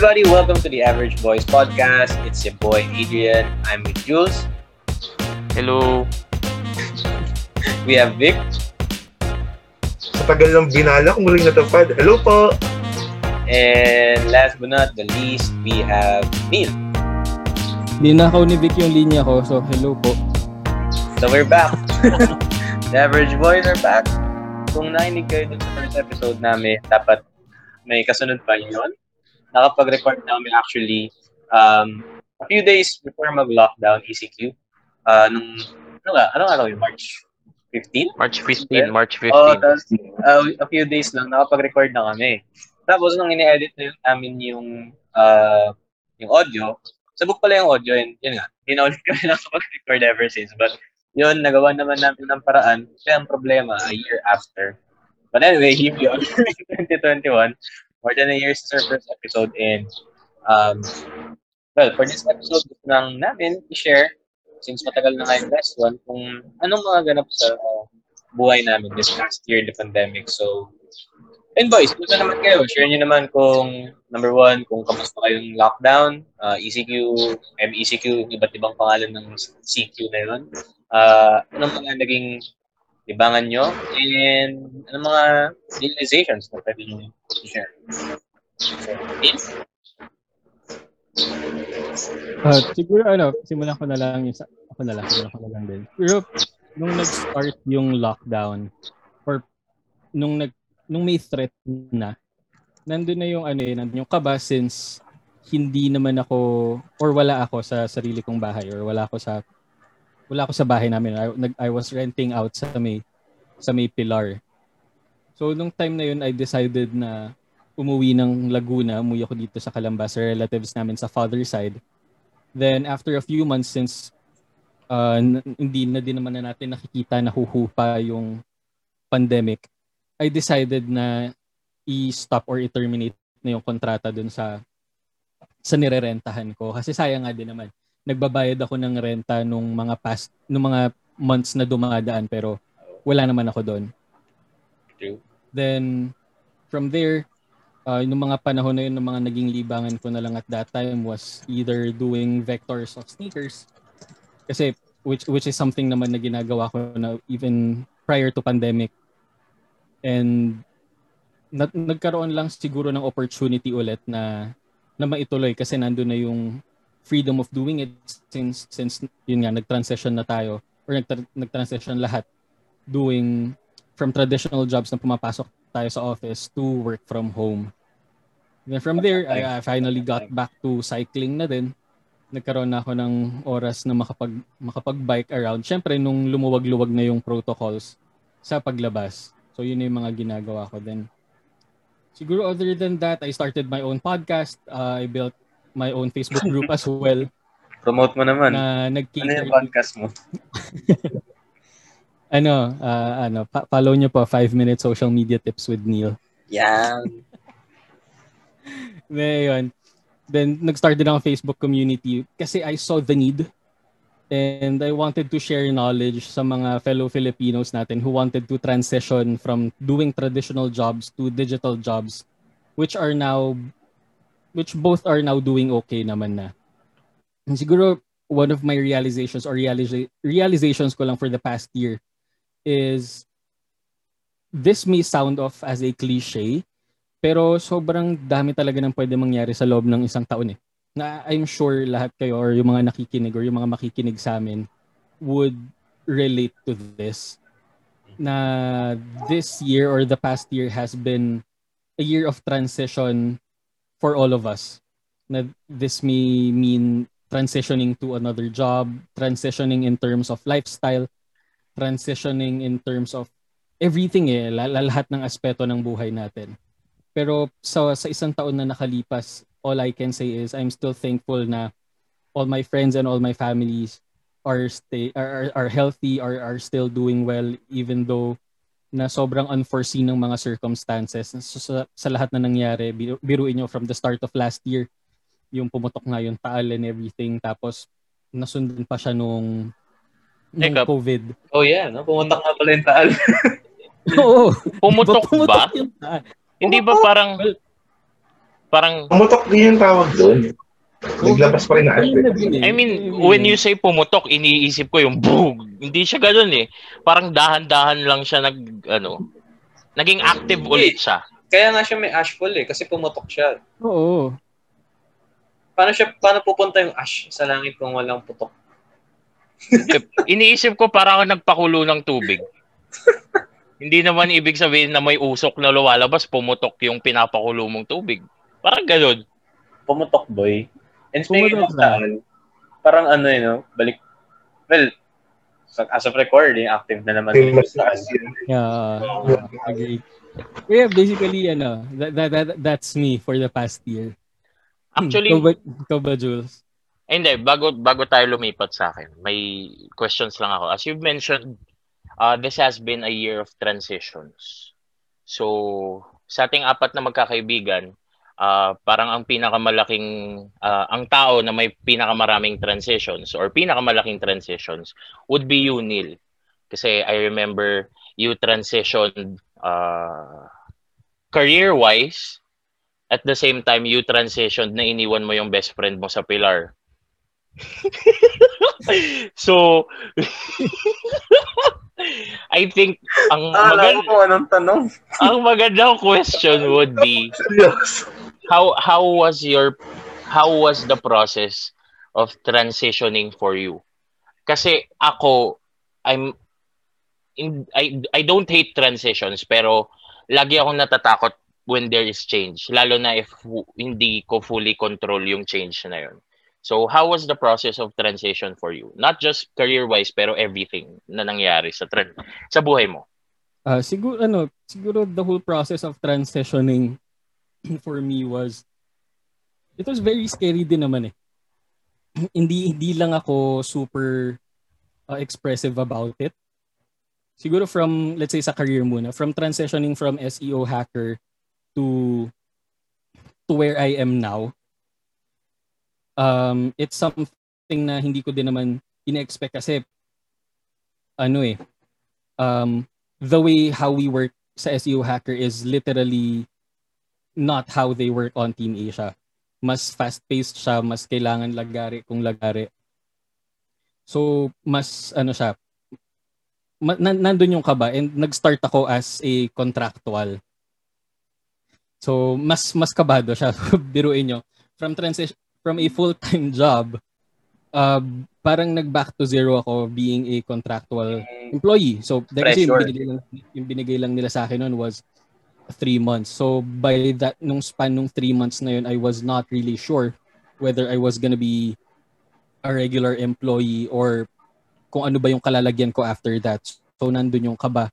everybody, welcome to the Average Boys podcast. It's your boy Adrian. I'm with Jules. Hello. We have Vic. Sa tagal ng binala, kung muling natapad. Hello po! And last but not the least, we have Neil. Ninakaw ni Vic yung linya ko, so hello po. So we're back. the Average Boys are back. Kung nakinig kayo dun sa first episode namin, dapat may kasunod pa yun. Nakapag-record na kami actually um, a few days before mag-lockdown ECQ. Uh, nung, ano nga, anong araw yun? March 15? March 15, March 15. Oo, tapos uh, a few days lang, nakapag-record na kami. Tapos nung ini-edit na yun namin yung uh, yung audio, sabog pala yung audio, yun, yun nga, hindi na ulit kami nakapag-record ever since. But yun, nagawa naman namin ng paraan. Kaya ang problema, a year after. But anyway, here we are, 2021. More than a year our first episode. And, um, well, for this episode, gusto lang namin i-share, since matagal na nga yung last one, kung anong mga ganap sa uh, buhay namin this past year, the pandemic. So, and boys, kung naman kayo, share nyo naman kung, number one, kung kamusta kayong lockdown, uh, ECQ, MECQ, iba't ibang pangalan ng CQ na yun. Uh, anong mga naging libangan nyo, and anong mga realizations na pwede nyo i-share. So, Vince? Uh, siguro ano, simulan ko na lang yung sa, ako na lang, simulan ko na lang din. Pero nung nag-start yung lockdown or nung nag nung may threat na nandun na yung ano eh, nandun yung kaba since hindi naman ako or wala ako sa sarili kong bahay or wala ako sa wala ako sa bahay namin. I, nag, I was renting out sa may sa may Pilar. So nung time na yun I decided na umuwi ng Laguna, umuwi ako dito sa Calamba sa relatives namin sa father side. Then after a few months since uh, hindi na din naman na natin nakikita na huhupa yung pandemic, I decided na i-stop or i-terminate na yung kontrata dun sa sa nirerentahan ko kasi sayang nga din naman. Nagbabayad ako ng renta nung mga past nung mga months na dumadaan pero wala naman ako doon. Then from there uh, yung mga panahon na yun, ng mga naging libangan ko na lang at that time was either doing vectors of sneakers. Kasi which which is something naman na ginagawa ko na even prior to pandemic. And na, nagkaroon lang siguro ng opportunity ulit na na maituloy kasi nandoon na yung freedom of doing it since since yun nga nag-transition na tayo or nag- nag-transition lahat doing from traditional jobs na pumapasok tayo sa office to work from home. Then from there, I, I finally got back to cycling na din. Nagkaroon na ako ng oras na makapag, makapag-bike around. Siyempre, nung lumuwag-luwag na yung protocols sa paglabas. So, yun yung mga ginagawa ko then. Siguro other than that, I started my own podcast. Uh, I built my own Facebook group as well. Promote mo naman. Na ano nag-cater yung podcast mo? ano, uh, ano, pa- follow nyo po 5 minute social media tips with Neil. Yan. Ngayon, then nag-start din ako Facebook community kasi I saw the need and I wanted to share knowledge sa mga fellow Filipinos natin who wanted to transition from doing traditional jobs to digital jobs which are now which both are now doing okay naman na. And siguro one of my realizations or realiza- realizations ko lang for the past year is this may sound off as a cliche pero sobrang dami talaga ng pwede mangyari sa loob ng isang taon eh. Na I'm sure lahat kayo or yung mga nakikinig or yung mga makikinig sa amin would relate to this. Na this year or the past year has been a year of transition for all of us. Na this may mean transitioning to another job, transitioning in terms of lifestyle, transitioning in terms of everything eh, lahat ng aspeto ng buhay natin. Pero sa, sa isang taon na nakalipas, all I can say is I'm still thankful na all my friends and all my families are stay are, are, healthy are are still doing well even though na sobrang unforeseen ng mga circumstances so, sa, sa lahat na nangyari biru, biruin nyo from the start of last year yung pumutok nga yung taal and everything tapos nasundan pa siya nung, nung Teka. COVID Oh yeah, no? pumunta nga pala yung taal. oo Pumutok ba? yung taal Hindi ba parang Parang, Pumutok din yung tawag doon. Naglabas pa rin na ash. I mean, when you say pumutok, iniisip ko yung boom. Hindi siya ganun eh. Parang dahan-dahan lang siya nag, ano, naging active ulit siya. Kaya nga siya may ashfall eh, kasi pumutok siya. Oo. Paano siya, paano pupunta yung ash sa langit kung walang putok? Iniisip ko parang ako nagpakulo ng tubig. Hindi naman ibig sabihin na may usok na lumalabas, pumutok yung pinapakulo mong tubig. Parang ganun. Pumutok, boy. And speaking of saan, parang ano yun, no? balik, well, so, as of recording, active na naman. Yeah, uh, agree. Yeah, basically, ano, that, that, that, that's me for the past year. Actually, Ikaw ba, ikaw ba, Jules? Eh, Hindi, bago, bago tayo lumipat sa akin, may questions lang ako. As you've mentioned, uh, this has been a year of transitions. So, sa ating apat na magkakaibigan, uh, parang ang pinakamalaking, uh, ang tao na may pinakamaraming transitions or pinakamalaking transitions would be you, Neil. Kasi I remember you transitioned uh, career-wise, at the same time, you transitioned na iniwan mo yung best friend mo sa Pilar. so, I think ang Ah, alam magand- ko anong tanong. ang magandang question would be. how how was your how was the process of transitioning for you? Kasi ako I'm in, I I don't hate transitions pero lagi akong natatakot when there is change lalo na if hindi ko fully control yung change na yun. So how was the process of transition for you? Not just career-wise pero everything na nangyari sa trend sa buhay mo. Uh, siguro, ano, siguro the whole process of transitioning for me was, it was very scary din naman eh. hindi, hindi lang ako super uh, expressive about it. Siguro from, let's say sa career muna, from transitioning from SEO hacker to to where I am now, um, it's something na hindi ko din naman ina-expect kasi ano eh, um, the way how we work sa SEO hacker is literally not how they work on Team Asia. Mas fast-paced siya, mas kailangan lagari kung lagari. So, mas ano siya, ma- nan- nandun yung kaba and nag-start ako as a contractual. So, mas mas kabado siya. Biruin nyo. From transition from a full-time job, uh, parang nag-back to zero ako being a contractual employee. So, dahil kasi yung binigay, lang, yung binigay lang nila sa akin noon was three months. So, by that, nung span nung three months na yun, I was not really sure whether I was gonna be a regular employee or kung ano ba yung kalalagyan ko after that. So, nandun yung kaba.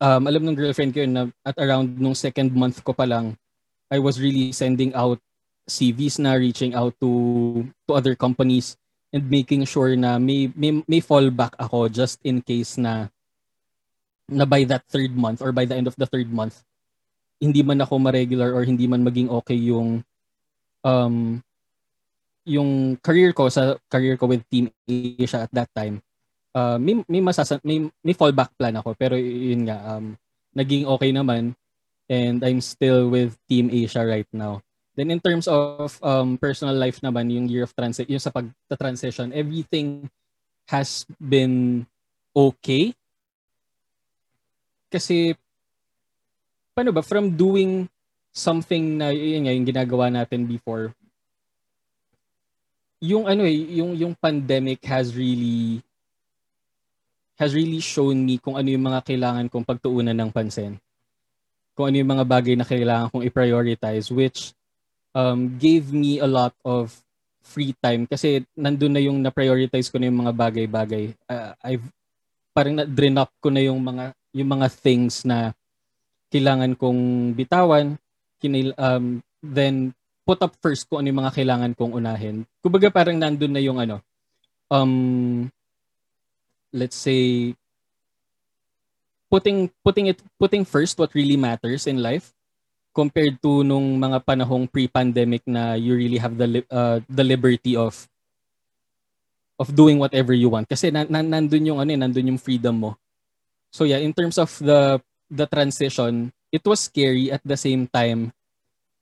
Um, alam ng girlfriend ko yun na at around nung second month ko pa lang, I was really sending out CVs na, reaching out to to other companies and making sure na may, may, may fallback ako just in case na na by that third month or by the end of the third month, hindi man ako ma-regular or hindi man maging okay yung um yung career ko sa career ko with Team Asia at that time. Uh, may may masasa may may fallback plan ako pero yun nga um naging okay naman and I'm still with Team Asia right now. Then in terms of um personal life naman yung year of transit yung sa pag-transition everything has been okay kasi paano ba from doing something na yun nga yung ginagawa natin before yung ano eh yung yung pandemic has really has really shown me kung ano yung mga kailangan kong pagtuunan ng pansin. Kung ano yung mga bagay na kailangan kong i-prioritize which um, gave me a lot of free time. Kasi nandun na yung na-prioritize ko na yung mga bagay-bagay. Uh, I've parang na-drain up ko na yung mga yung mga things na kailangan kong bitawan, kinail, um, then put up first kung ano yung mga kailangan kong unahin. Kumbaga parang nandun na yung ano, um, let's say, putting, putting it, putting first what really matters in life compared to nung mga panahong pre-pandemic na you really have the, li- uh, the liberty of of doing whatever you want. Kasi na, na, nandun yung ano, eh, nandun yung freedom mo. So yeah, in terms of the the transition, it was scary at the same time.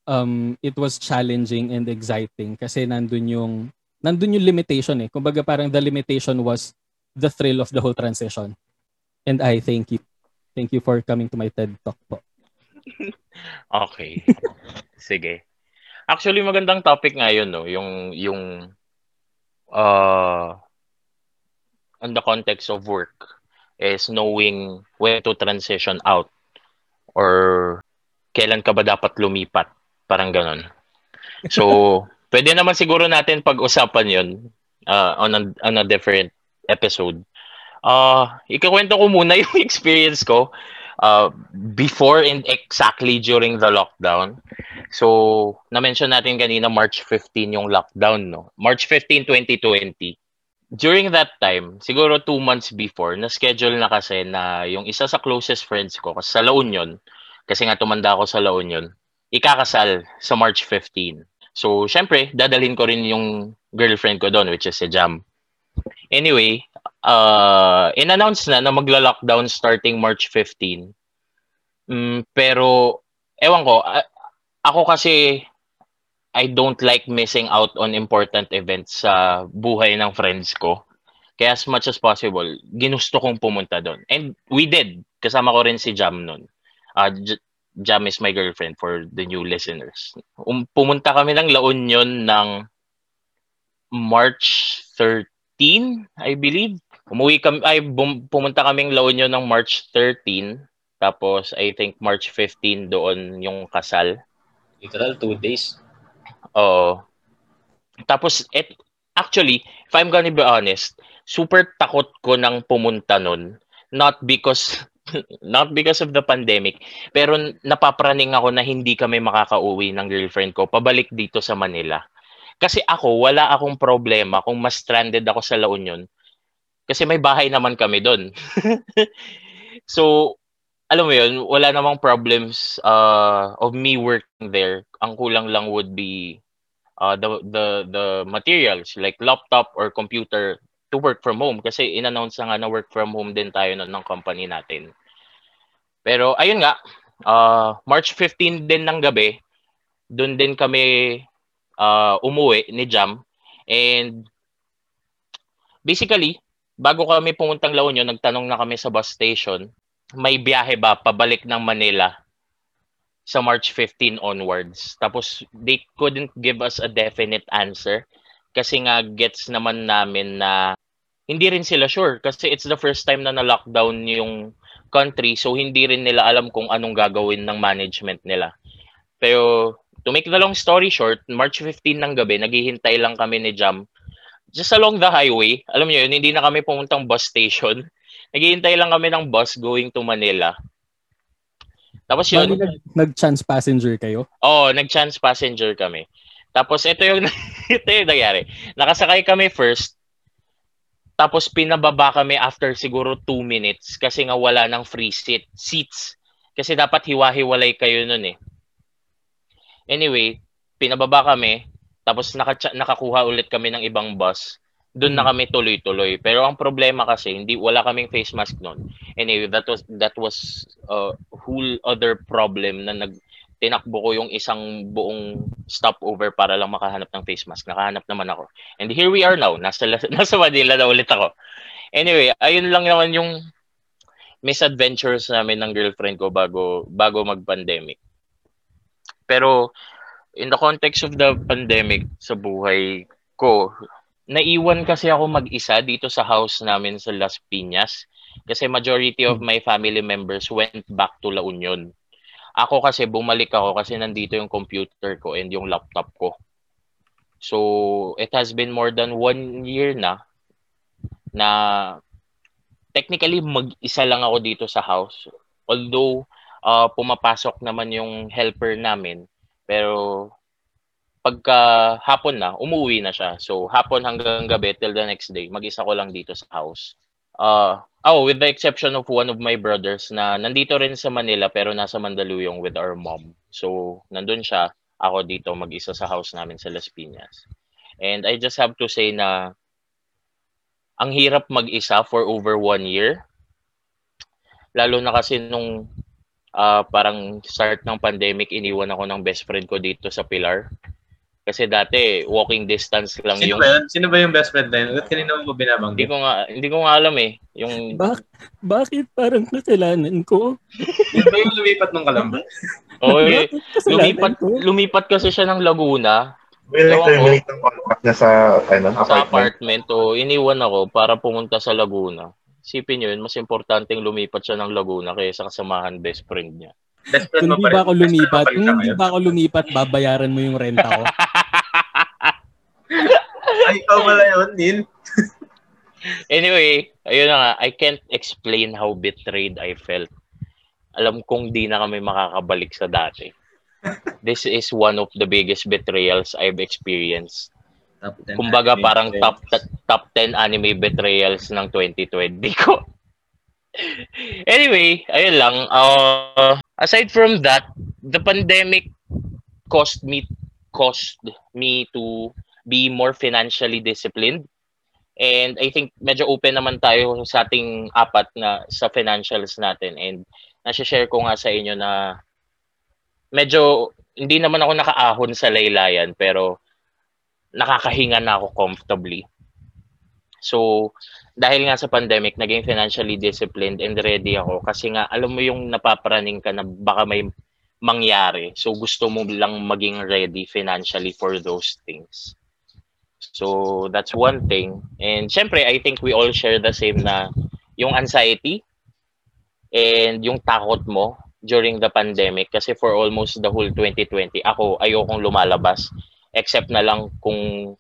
um, it was challenging and exciting kasi nandun yung, nandun yung limitation eh. Kumbaga parang the limitation was the thrill of the whole transition. And I thank you. Thank you for coming to my TED Talk po. Okay. Sige. Actually, magandang topic nga yun, no? Yung, yung, uh, on the context of work is knowing when to transition out or kailan ka ba dapat lumipat. Parang ganun. So, pwede naman siguro natin pag-usapan yun uh, on, a, on a different episode. Uh, ikakwento ko muna yung experience ko uh, before and exactly during the lockdown. So, na-mention natin kanina March 15 yung lockdown, no? March 15, 2020. During that time, siguro two months before, na-schedule na kasi na yung isa sa closest friends ko, kasi sa La Union, kasi nga tumanda ako sa La Union, ikakasal sa March 15. So, syempre, dadalhin ko rin yung girlfriend ko doon, which is si Jam. Anyway, uh, in-announce na na magla-lockdown starting March 15. Mm, pero, ewan ko, a- ako kasi, I don't like missing out on important events sa buhay ng friends ko. Kaya as much as possible, ginusto kong pumunta doon. And we did. Kasama ko rin si Jam noon. Uh, J- Jam is my girlfriend for the new listeners. Um, pumunta kami ng La Union ng March 13, I believe. Umuwi kami, ay bum, pumunta kaming La Union ng March 13. Tapos, I think March 15 doon yung kasal. Literal, two days. Oo. Tapos, et, actually, if I'm gonna be honest, super takot ko nang pumunta nun. Not because, not because of the pandemic, pero napapraning ako na hindi kami makakauwi ng girlfriend ko pabalik dito sa Manila. Kasi ako, wala akong problema kung mas stranded ako sa La Union. Kasi may bahay naman kami doon. so, alam mo yun, wala namang problems uh, of me working there. Ang kulang lang would be uh, the the the materials like laptop or computer to work from home. Kasi in-announce na nga na work from home din tayo nun ng company natin. Pero ayun nga, uh, March 15 din ng gabi, doon din kami uh, umuwi ni Jam. And basically bago kami pumuntang La Union, nagtanong na kami sa bus station, may biyahe ba pabalik ng Manila sa March 15 onwards. Tapos they couldn't give us a definite answer kasi nga gets naman namin na hindi rin sila sure kasi it's the first time na na-lockdown yung country so hindi rin nila alam kung anong gagawin ng management nila. Pero to make the long story short, March 15 ng gabi, naghihintay lang kami ni Jam just along the highway. Alam niyo yun, hindi na kami pumuntang bus station. Naghihintay lang kami ng bus going to Manila. Tapos yun, Bali, nag, nag-chance passenger kayo? Oo, oh, nag-chance passenger kami. Tapos ito yung ito yung nangyari. Nakasakay kami first. Tapos pinababa kami after siguro 2 minutes kasi nga wala ng free seat seats. Kasi dapat hiwa-hiwalay kayo nun eh. Anyway, pinababa kami. Tapos naka, nakakuha ulit kami ng ibang bus. Doon na kami tuloy-tuloy. Pero ang problema kasi, hindi wala kaming face mask noon. Anyway, that was that was a whole other problem na nag tinakbo ko yung isang buong stopover para lang makahanap ng face mask. Nakahanap naman ako. And here we are now. Nasa, nasa Manila na ulit ako. Anyway, ayun lang naman yung misadventures namin ng girlfriend ko bago bago mag-pandemic. Pero in the context of the pandemic sa buhay ko, naiwan kasi ako mag-isa dito sa house namin sa Las Piñas kasi majority of my family members went back to La Union. Ako kasi bumalik ako kasi nandito yung computer ko and yung laptop ko. So, it has been more than one year na na technically mag-isa lang ako dito sa house. Although, uh, pumapasok naman yung helper namin, pero pagka hapon na, umuwi na siya. So, hapon hanggang gabi till the next day, mag-isa ko lang dito sa house. Uh, oh, with the exception of one of my brothers na nandito rin sa Manila pero nasa Mandaluyong with our mom. So, nandun siya, ako dito mag-isa sa house namin sa Las Piñas. And I just have to say na ang hirap mag-isa for over one year. Lalo na kasi nung ah parang start ng pandemic, iniwan ako ng best friend ko dito sa Pilar. Kasi dati, walking distance lang Sino yung... ba yun? Sino ba yung best friend na yun? Ba't kanina mo Hindi binabanggit? ko nga, hindi ko nga alam eh. Yung... Bak bakit parang kasalanan ko? Yun ba yung lumipat ng kalamba? Oo, eh. Lumipat, ko? lumipat kasi siya ng Laguna May Ewan ko. nag-terminate ng contract niya sa, ano, sa apartment. o iniwan ako para pumunta sa Laguna. Sipin nyo yun, mas importanteng lumipat siya ng Laguna kaysa kasamahan best friend niya. Best friend Kung di ba ako lumipat, kung hindi ngayon. ba ako lumipat, babayaran mo yung renta ko. Ay, ikaw pala yun, Neil. Anyway, ayun na nga, I can't explain how betrayed I felt. Alam kong di na kami makakabalik sa dati. This is one of the biggest betrayals I've experienced. Kumbaga parang top top 10 anime betrayals ng 2020 ko. anyway, ayun lang. Uh, aside from that, the pandemic caused me caused me to be more financially disciplined. And I think medyo open naman tayo sa ating apat na sa financials natin. And nasi-share ko nga sa inyo na medyo hindi naman ako nakaahon sa laylayan pero nakakahinga na ako comfortably. So, dahil nga sa pandemic, naging financially disciplined and ready ako kasi nga alam mo yung napaparaning ka na baka may mangyari. So, gusto mo lang maging ready financially for those things. So, that's one thing. And syempre, I think we all share the same na yung anxiety and yung takot mo during the pandemic kasi for almost the whole 2020, ako ayokong lumalabas except na lang kung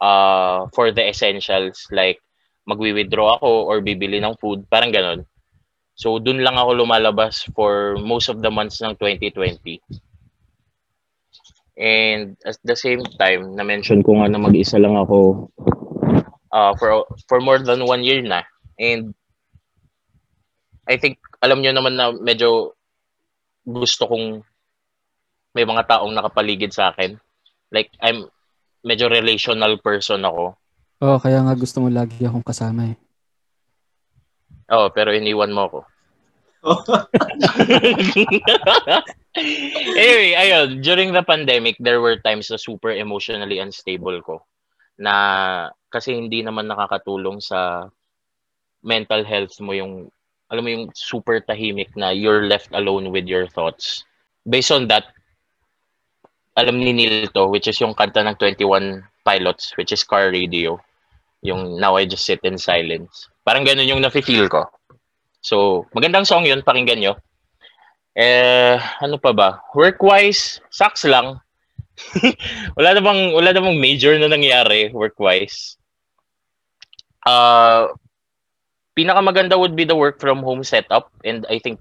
uh, for the essentials like magwi-withdraw ako or bibili ng food, parang ganun. So, dun lang ako lumalabas for most of the months ng 2020. And at the same time, na-mention ko nga na mag-isa lang ako uh, for for more than one year na. And I think, alam nyo naman na medyo gusto kong may mga taong nakapaligid sa akin. Like, I'm medyo relational person ako. Oo, oh, kaya nga gusto mo lagi akong kasama eh. Oo, pero iniwan mo ako. anyway, ayun, during the pandemic, there were times na super emotionally unstable ko. Na kasi hindi naman nakakatulong sa mental health mo yung, alam mo yung super tahimik na you're left alone with your thoughts. Based on that, alam ni Neil to, which is yung kanta ng 21 Pilots, which is Car Radio. Yung Now I Just Sit in Silence. Parang ganun yung nafe-feel ko. So, magandang song yun, pakinggan nyo. Eh, ano pa ba? Work-wise, sucks lang. wala namang wala namang major na nangyari work-wise. Uh, pinakamaganda would be the work from home setup and I think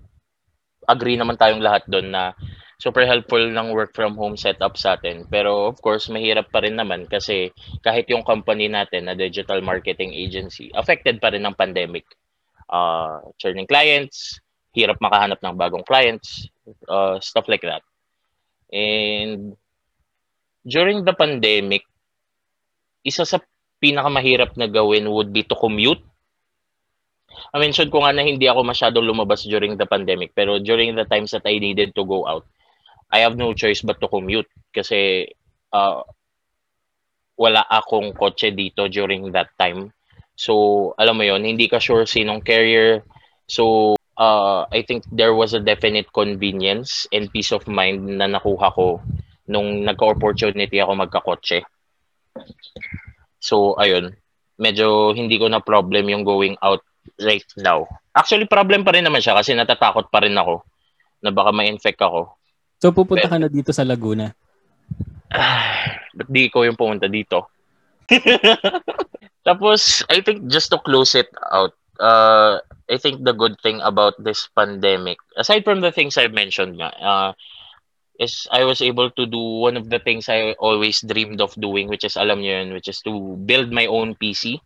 agree naman tayong lahat doon na super helpful ng work from home setup sa atin. Pero of course, mahirap pa rin naman kasi kahit yung company natin na digital marketing agency, affected pa rin ng pandemic. Uh, churning clients, hirap makahanap ng bagong clients, uh, stuff like that. And during the pandemic, isa sa pinakamahirap na gawin would be to commute. I mentioned ko nga na hindi ako masyadong lumabas during the pandemic, pero during the times that I needed to go out, I have no choice but to commute kasi uh, wala akong kotse dito during that time. So, alam mo yon hindi ka sure sinong carrier. So, uh, I think there was a definite convenience and peace of mind na nakuha ko nung nagka-opportunity ako magkakotse. So, ayun. Medyo hindi ko na problem yung going out right now. Actually, problem pa rin naman siya kasi natatakot pa rin ako na baka ma-infect ako. So pupunta ka na dito sa Laguna? Ah, ba't di ko yung pumunta dito? Tapos, I think just to close it out, uh, I think the good thing about this pandemic, aside from the things I've mentioned nga, uh, is I was able to do one of the things I always dreamed of doing, which is, alam nyo yun, which is to build my own PC.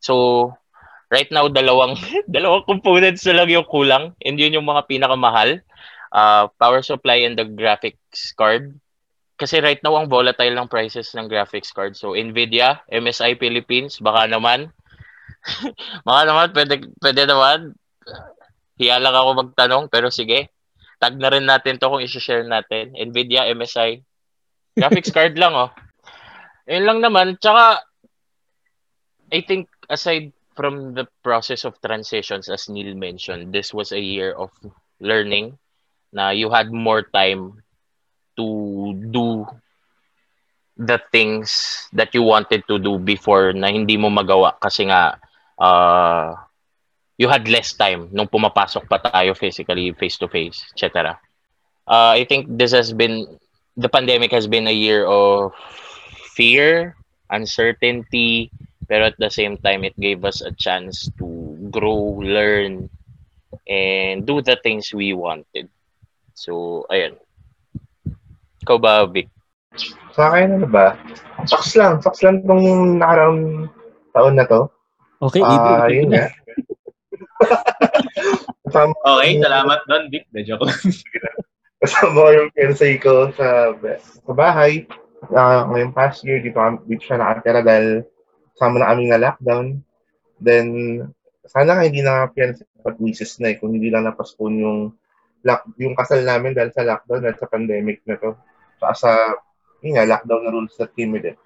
So, right now, dalawang, dalawang components na lang yung kulang, and yun yung mga pinakamahal. Uh, power supply and the graphics card. Kasi right now, ang volatile ng prices ng graphics card. So, NVIDIA, MSI Philippines, baka naman. Baka naman, pwede, pwede naman. Hiya lang ako magtanong, pero sige. Tag na rin natin to kung isi-share natin. NVIDIA, MSI. Graphics card lang, oh. Yun lang naman. Tsaka, I think, aside from the process of transitions, as Neil mentioned, this was a year of learning na you had more time to do the things that you wanted to do before na hindi mo magawa kasi nga uh, you had less time nung pumapasok pa tayo physically, face to face, etc. Uh, I think this has been the pandemic has been a year of fear, uncertainty, pero at the same time it gave us a chance to grow, learn, and do the things we wanted. So, ayun. Ikaw ba, Vic? Sa akin, ano ba? Saks lang. Saks lang tong nakaraang taon na to. Okay, Ah, Adrian. yun nga. Kasama, Okay, salamat doon, Vic. Medyo ko. kasama ko yung fiancé ko sa, sa bahay. Uh, ngayong past year, dito, kami- dito siya nakatira dahil sama na kami na lockdown. Then, sana nga hindi na fiancé pag misis na eh, kung hindi lang na-postpone yung lock, yung kasal namin dahil sa lockdown dahil sa pandemic na to. Saka sa, yun nga, lockdown na rules that came with it.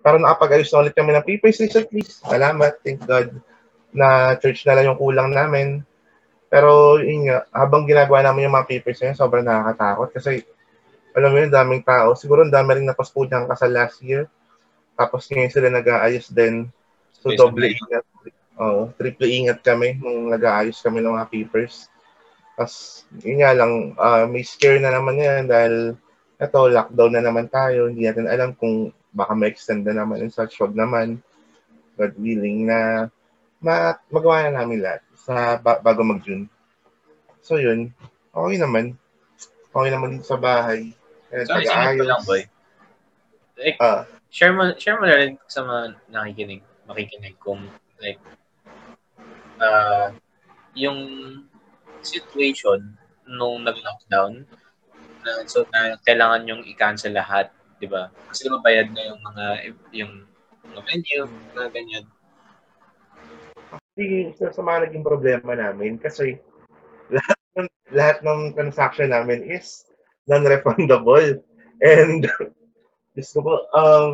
Pero nakapag-ayos na ulit kami ng papers recently. Salamat, thank God, na church na lang yung kulang namin. Pero yun nga, habang ginagawa namin yung mga papers na yun, sobrang nakakatakot kasi alam mo yun, daming tao. Siguro ang dami rin ng kasal last year. Tapos ngayon sila nag-aayos din. So okay. ingat. Oo, triple ingat kami nung nag-aayos kami ng mga papers. Tapos yun nga lang, ah, may scare na naman yan dahil eto, lockdown na naman tayo. Hindi natin alam kung baka ma-extend na naman and such. Wag naman. God willing na ma magawa na namin lahat sa ba- bago mag-June. So yun, okay naman. Okay naman dito sa bahay. Kaya Sorry, singit ko lang, boy. Like, Ah, share mo, share mo na rin sa mga nakikinig, makikinig kung like, uh, yung situation nung nag-lockdown, na, so na kailangan yung i-cancel lahat, di ba? Kasi bayad na yung mga, yung mga venue, mga ganyan. Hindi, isa sa mga naging problema namin kasi lahat ng, lahat ng transaction namin is non-refundable. And gusto ko, um,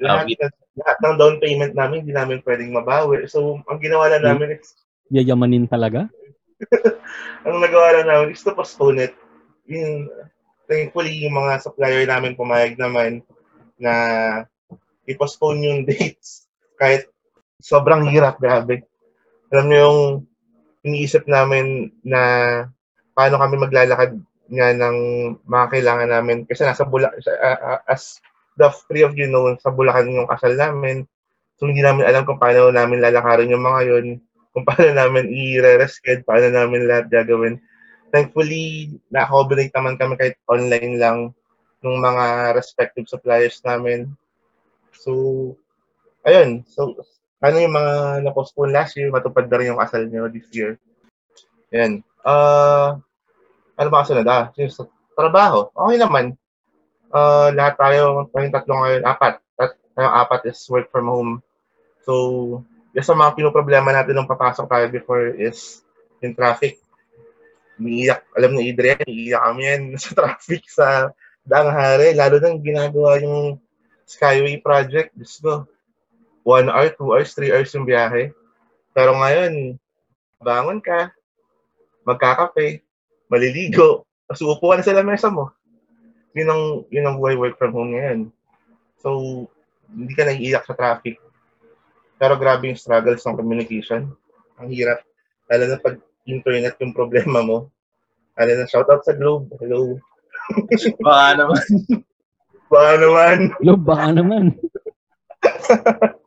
lahat, lahat ng down payment namin, hindi namin pwedeng mabawi. So, ang ginawa lang namin is, Yayamanin talaga? ang nagawa lang namin is to postpone it. Yung, thankfully, yung mga supplier namin pumayag naman na i-postpone yung dates kahit sobrang hirap, grabe. Alam niyo yung iniisip namin na paano kami maglalakad nga ng mga kailangan namin. Kasi nasa Bula uh, as the three of you know sa Bulacan yung kasal namin. So hindi namin alam kung paano namin lalakarin yung mga yun kung paano namin i-re-rescue paano namin lahat gagawin thankfully na-accommodate naman kami kahit online lang ng mga respective suppliers namin so ayun so ano yung mga na-postpone last year, matupad na rin yung kasal nyo this year. Yan. Uh, ano ba kasunod? Ah, sa trabaho. Okay naman. Uh, lahat tayo, tayong tatlo ngayon, apat. At tayong apat is work from home. So, yung sa mga pinoproblema natin nung papasok tayo before is yung traffic. Umiiyak, alam ni Adrian, umiiyak kami yan sa traffic sa daang hari. Lalo nang ginagawa yung Skyway project. Diyos ko, one hour, two hours, three hours yung biyahe. Pero ngayon, bangon ka, magkakape, maliligo, tapos ka na sa lamesa mo. Yun ang, yun ang buhay work from home ngayon. So, hindi ka naiiyak sa traffic. Pero grabe yung struggles ng communication. Ang hirap. Lalo na pag internet yung problema mo. Lalo na shoutout sa Globe. Hello. Baka naman. Baka naman. Lo, baka naman.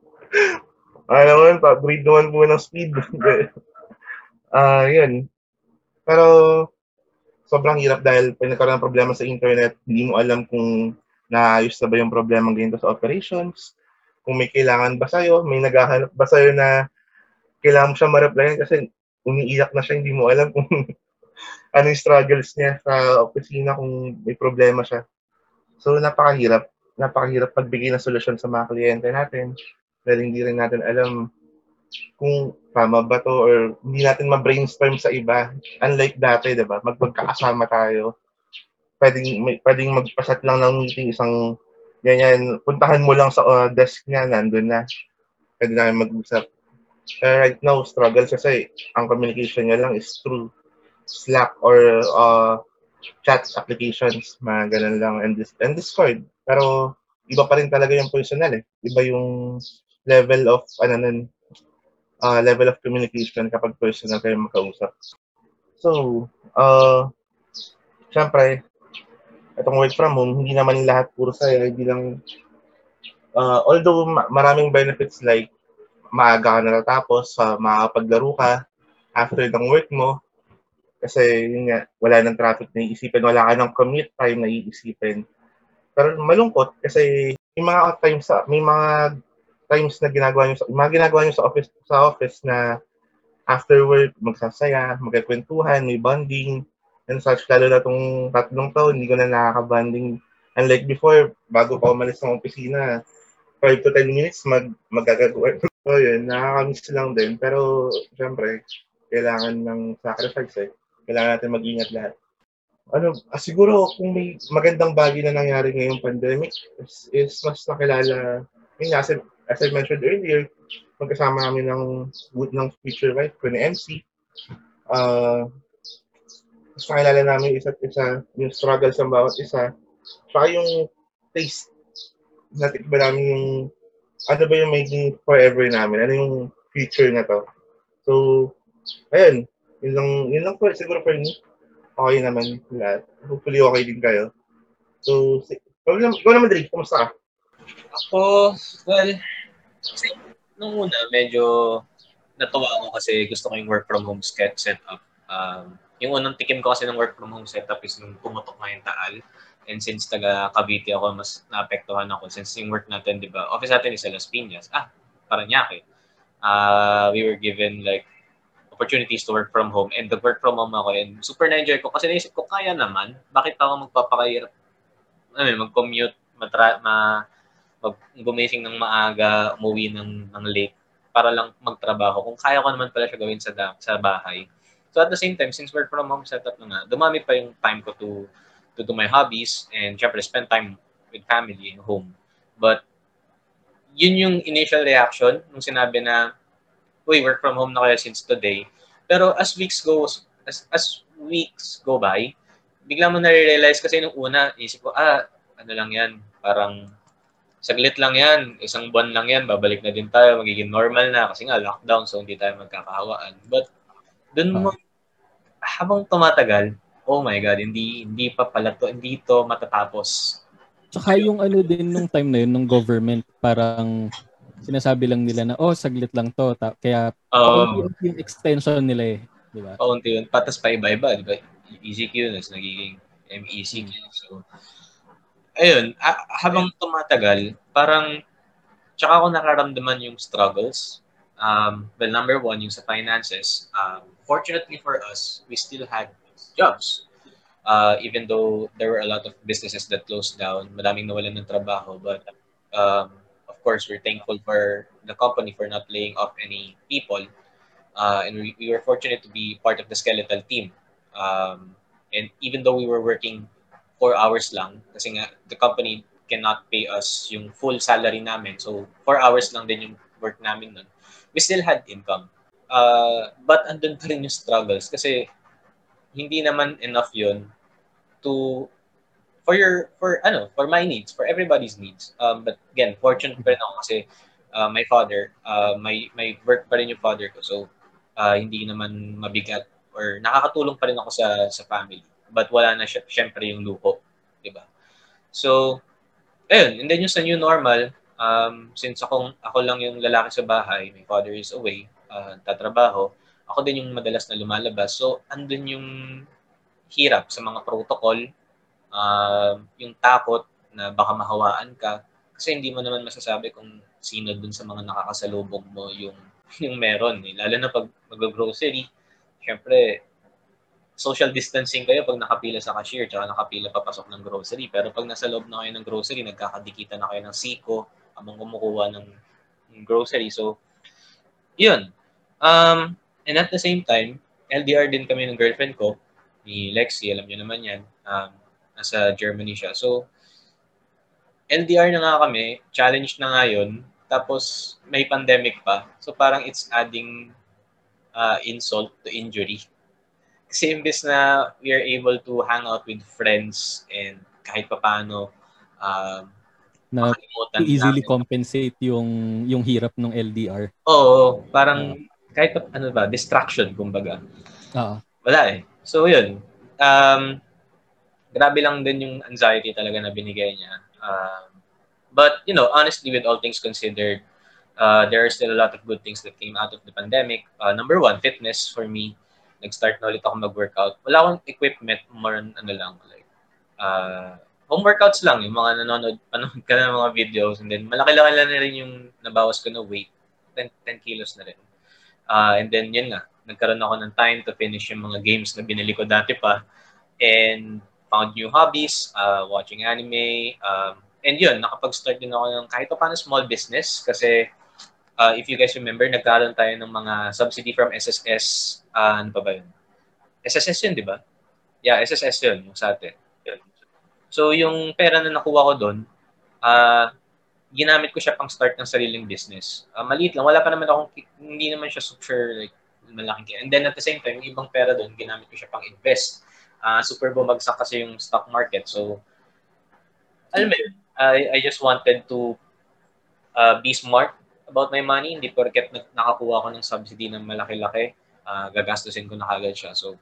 Ah, naman, pa-breed naman po ng speed. Ah, yun. Pero, sobrang hirap dahil pag nagkaroon ng problema sa internet, hindi mo alam kung naayos na ba yung problema ganito sa operations. Kung may kailangan ba sa'yo, may naghahanap ba sa'yo na kailangan mo siya ma-replyan kasi umiiyak na siya, hindi mo alam kung ano yung struggles niya sa opisina kung may problema siya. So, napakahirap. Napakahirap pagbigay ng solusyon sa mga kliyente natin dahil hindi rin natin alam kung tama ba to or hindi natin ma-brainstorm sa iba. Unlike dati, di ba? Magpagkakasama tayo. Pwedeng, may, pwedeng magpasat lang ng meeting isang ganyan. Puntahan mo lang sa uh, desk niya, nandun na. Pwede na mag-usap. Uh, right now, struggle kasi ang communication niya lang is through Slack or uh, chat applications, mga ganun lang, and, this, and Discord. Pero iba pa rin talaga yung personal eh. Iba yung level of, ano nun, uh, level of communication kapag personal kayo makausap. So, uh, syempre, itong work from home, hindi naman lahat puro saya, hindi lang, uh, although ma- maraming benefits like maaga ka natatapos, uh, makakapaglaro ka after ng work mo, kasi yun nga, wala nang traffic na iisipin, wala ka ng commute time na iisipin. Pero malungkot kasi may mga times sa may mga times na ginagawa niyo sa mga ginagawa niyo sa office sa office na after work magsasaya, magkakwentuhan, may bonding, and such lalo na tong tatlong taon, hindi ko na nakaka-bonding. Unlike before, bago pa umalis ng opisina, 5 to 10 minutes mag magagagawa. So yun, nakakamiss lang din. Pero syempre, kailangan ng sacrifice eh kailangan natin mag-ingat lahat. Ano, ah, siguro kung may magandang bagay na nangyari ngayong pandemic is, is mas nakilala, yun as, I, as I mentioned earlier, magkasama kami ng good ng future wife ko ni MC. Uh, mas nakilala namin isa't isa, yung struggles ng bawat isa, saka yung taste natikba namin yung ano ba yung making forever namin, ano yung future na to. So, ayun, yun lang, yun lang po, siguro for me. Okay naman lahat. Hopefully okay din kayo. So, ikaw naman, ikaw naman, Drake, kumusta ka? Ako, well, kasi nung una, medyo natuwa ako kasi gusto ko yung work from home set setup. Um, yung unang tikim ko kasi ng work from home setup is nung pumutok nga yung taal. And since taga Cavite ako, mas naapektuhan ako. Since yung work natin, di ba, office natin is sa Las Piñas. Ah, Paranaque. Uh, we were given like opportunities to work from home and the work from home ako and super na-enjoy ko kasi naisip ko kaya naman bakit ako magpapakahirap ano mag-commute matra ma mag gumising ng maaga umuwi ng ng late para lang magtrabaho kung kaya ko naman pala siya gawin sa da, sa bahay so at the same time since work from home setup na nga dumami pa yung time ko to to do my hobbies and syempre spend time with family in home but yun yung initial reaction nung sinabi na uy, work from home na kayo since today. Pero as weeks go, as, as weeks go by, bigla mo na-realize kasi nung una, isip ko, ah, ano lang yan, parang saglit lang yan, isang buwan lang yan, babalik na din tayo, magiging normal na kasi nga lockdown, so hindi tayo magkakahawaan. But dun mo, habang tumatagal, oh my God, hindi hindi pa pala to, hindi to matatapos. Tsaka yung ano din nung time na yun, nung government, parang sinasabi lang nila na, oh, saglit lang to. Ta- kaya, um, yung extension nila eh. Di ba? Paunti yun. Patas pa iba-iba. Di ba? ECQ, nas nagiging MECQ. So, ayun, ah, habang tumatagal, parang, tsaka ako nakaramdaman yung struggles. Um, well, number one, yung sa finances. Um, fortunately for us, we still had jobs. Uh, even though there were a lot of businesses that closed down, madaming nawalan ng trabaho, but um, course, we're thankful for the company for not laying off any people. Uh, and we, we were fortunate to be part of the skeletal team. Um, and even though we were working four hours lang, kasi nga, the company cannot pay us yung full salary namin. So, four hours lang din yung work namin nun. We still had income. Uh, but andun pa rin yung struggles kasi hindi naman enough yun to for your for ano for my needs for everybody's needs. Um but again fortunate pa rin ako kasi uh, my father uh, may may work pa rin yung father ko. So uh, hindi naman mabigat or nakakatulong pa rin ako sa sa family. But wala na siya syempre yung luho di ba? So ayun and then yung sa new normal um since ako ako lang yung lalaki sa bahay my father is away uh, tatrabaho ako din yung madalas na lumalabas so andun yung hirap sa mga protocol uh, yung takot na baka mahawaan ka kasi hindi mo naman masasabi kung sino dun sa mga nakakasalubong mo yung yung meron eh. lalo na pag mag-grocery syempre social distancing kayo pag nakapila sa cashier tsaka nakapila papasok ng grocery pero pag nasa loob na kayo ng grocery nagkakadikita na kayo ng siko habang kumukuha ng grocery so yun. Um, and at the same time, LDR din kami ng girlfriend ko, ni Lexi, alam niyo naman yan. Um, nasa Germany siya. So, LDR na nga kami, challenge na nga yun, tapos may pandemic pa. So parang it's adding uh, insult to injury. Kasi imbes na we are able to hang out with friends and kahit papaano um, Na to easily namin. compensate yung yung hirap ng LDR. Oo, parang kahit ano ba, distraction kumbaga. Ah, Wala eh. So yun. Um, grabe lang din yung anxiety talaga na binigay niya. Um, but you know, honestly, with all things considered, uh, there are still a lot of good things that came out of the pandemic. Uh, number one, fitness for me. Nag-start na ulit ako mag-workout. Wala akong equipment, more on ano lang, like, uh, home workouts lang, yung mga nanonood, panood ka ng mga videos, and then malaki-laki lang na rin yung nabawas ko na weight. 10, 10 kilos na rin. Uh, and then, yun nga, nagkaroon ako ng time to finish yung mga games na binili ko dati pa. And found new hobbies, uh, watching anime. Um, and yun, nakapag-start din ako ng kahit pa small business kasi uh, if you guys remember, nagkaroon tayo ng mga subsidy from SSS. Uh, ano pa ba yun? SSS yun, di ba? Yeah, SSS yun, yung sa atin. So, yung pera na nakuha ko doon, uh, ginamit ko siya pang start ng sariling business. Uh, maliit lang. Wala pa naman akong, hindi naman siya super like, malaking. And then at the same time, yung ibang pera doon, ginamit ko siya pang invest. Uh, super bumagsak kasi yung stock market. So, alam mo yun, I, I just wanted to uh, be smart about my money. Hindi porket na- nakakuha ko ng subsidy ng malaki-laki, uh, gagastusin ko na kagad siya. So,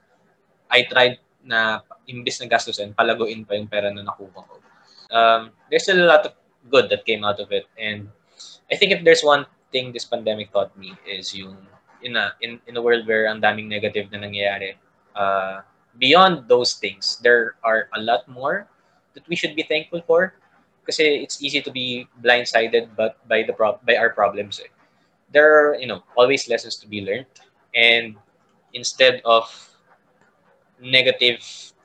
I tried na imbis na gastusin, palaguin pa yung pera na nakuha ko. Um, there's still a lot of good that came out of it. And I think if there's one thing this pandemic taught me is yung in a in, in a world where ang daming negative na nangyayari, uh, beyond those things, there are a lot more that we should be thankful for. Because it's easy to be blindsided but by the prob- by our problems. Eh. There are, you know, always lessons to be learned. And instead of negative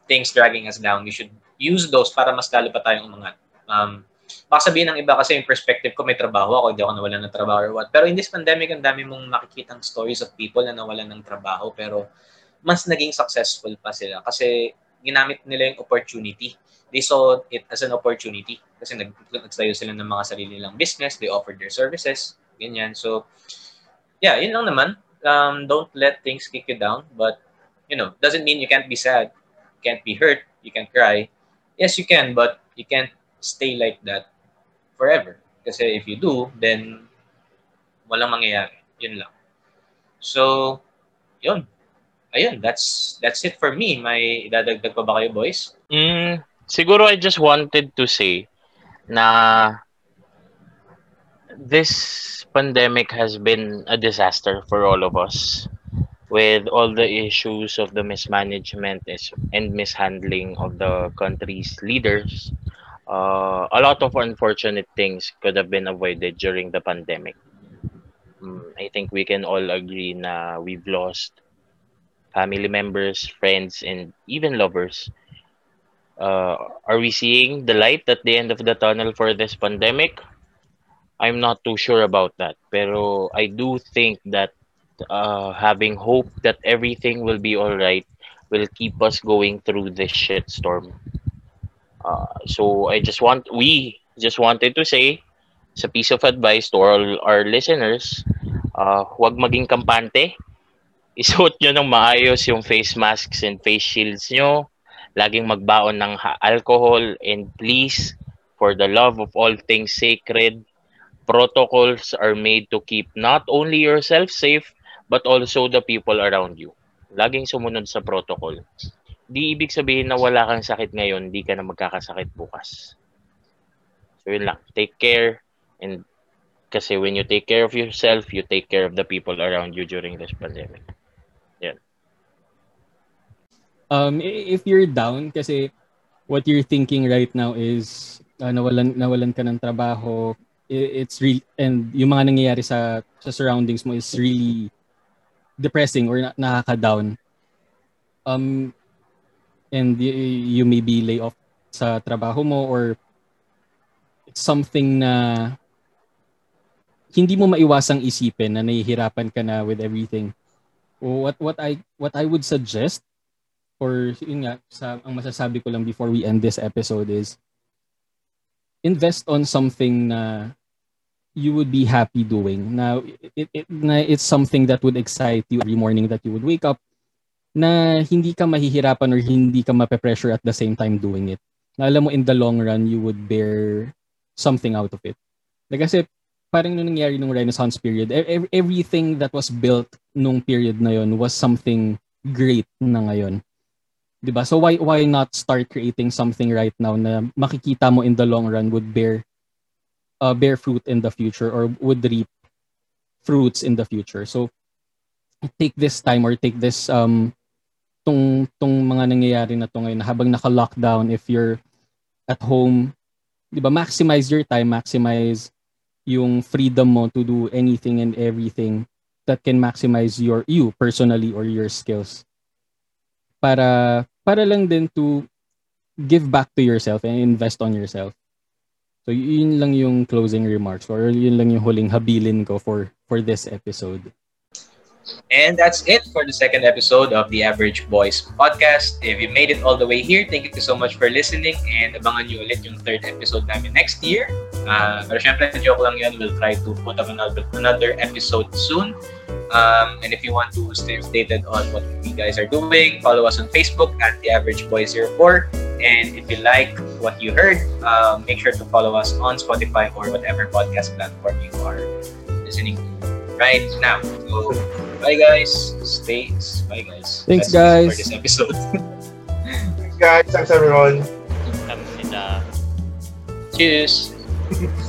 things dragging us down, we should use those para mas lalo pa tayong umangat. Um, baka sabihin ng iba kasi yung perspective ko may trabaho ako, hindi ako nawalan ng trabaho or what. Pero in this pandemic, ang dami mong makikitang stories of people na nawalan ng trabaho pero mas naging successful pa sila kasi ginamit nila yung opportunity. They saw it as an opportunity kasi nag nagtayo sila ng mga sarili nilang business, they offered their services, ganyan. So, yeah, yun lang naman. Um, don't let things kick you down, but you know, doesn't mean you can't be sad, can't be hurt, you can't cry. Yes, you can, but you can't stay like that forever. Kasi if you do, then walang mangyayari. Yun lang. So, yun. Ayun, that's that's it for me. May idadagdag pa ba kayo, boys? Mm, siguro I just wanted to say na this pandemic has been a disaster for all of us with all the issues of the mismanagement is- and mishandling of the country's leaders. Uh, a lot of unfortunate things could have been avoided during the pandemic. Mm, I think we can all agree na we've lost family members, friends, and even lovers uh, are we seeing the light at the end of the tunnel for this pandemic? I'm not too sure about that. Pero I do think that uh, having hope that everything will be all right will keep us going through this shitstorm. Uh, so I just want, we just wanted to say, sa piece of advice to all our listeners, uh, huwag maging kampante. Isuot nyo ng maayos yung face masks and face shields nyo. Laging magbaon ng alcohol and please for the love of all things sacred protocols are made to keep not only yourself safe but also the people around you. Laging sumunod sa protocol di ibig sabihin na wala kang sakit ngayon di ka na magkakasakit bukas. So yun lang. Take care and kasi when you take care of yourself you take care of the people around you during this pandemic. Um, i- if you're down, kasi what you're thinking right now is uh, nawalan, nawalan ka ng trabaho, it's real, and yung mga nangyayari sa, sa surroundings mo is really depressing or na, nakaka-down. Um, and y- you may be lay off sa trabaho mo or it's something na hindi mo maiwasang isipin na nahihirapan ka na with everything. What what I what I would suggest or yun nga sa ang masasabi ko lang before we end this episode is invest on something na you would be happy doing. Now it, it na it's something that would excite you every morning that you would wake up na hindi ka mahihirapan or hindi ka mape-pressure at the same time doing it. Na alam mo in the long run you would bear something out of it. Like, kasi parang nung nangyari nung Renaissance period, e- everything that was built nung period na yon was something great na ngayon. 'Di ba? So why why not start creating something right now na makikita mo in the long run would bear uh, bear fruit in the future or would reap fruits in the future. So take this time or take this um tong tong mga nangyayari na to ngayon habang naka-lockdown if you're at home, 'di ba? Maximize your time, maximize yung freedom mo to do anything and everything that can maximize your you personally or your skills. Para para lang din to give back to yourself and invest on yourself. So yun lang yung closing remarks or yun lang yung huling habilin ko for for this episode. And that's it for the second episode of the Average Boys podcast. If you made it all the way here, thank you so much for listening and abangan nyo ulit yung third episode namin next year. Uh, pero syempre, joke lang yun. We'll try to put up another, another episode soon. Um, and if you want to stay updated on what we guys are doing, follow us on Facebook at The Average Boys 04. And if you like what you heard, um, make sure to follow us on Spotify or whatever podcast platform you are listening to right now. So, bye guys. Stay. Bye guys. Thanks, That's guys. For this episode. Thanks guys, thanks everyone. Cheers.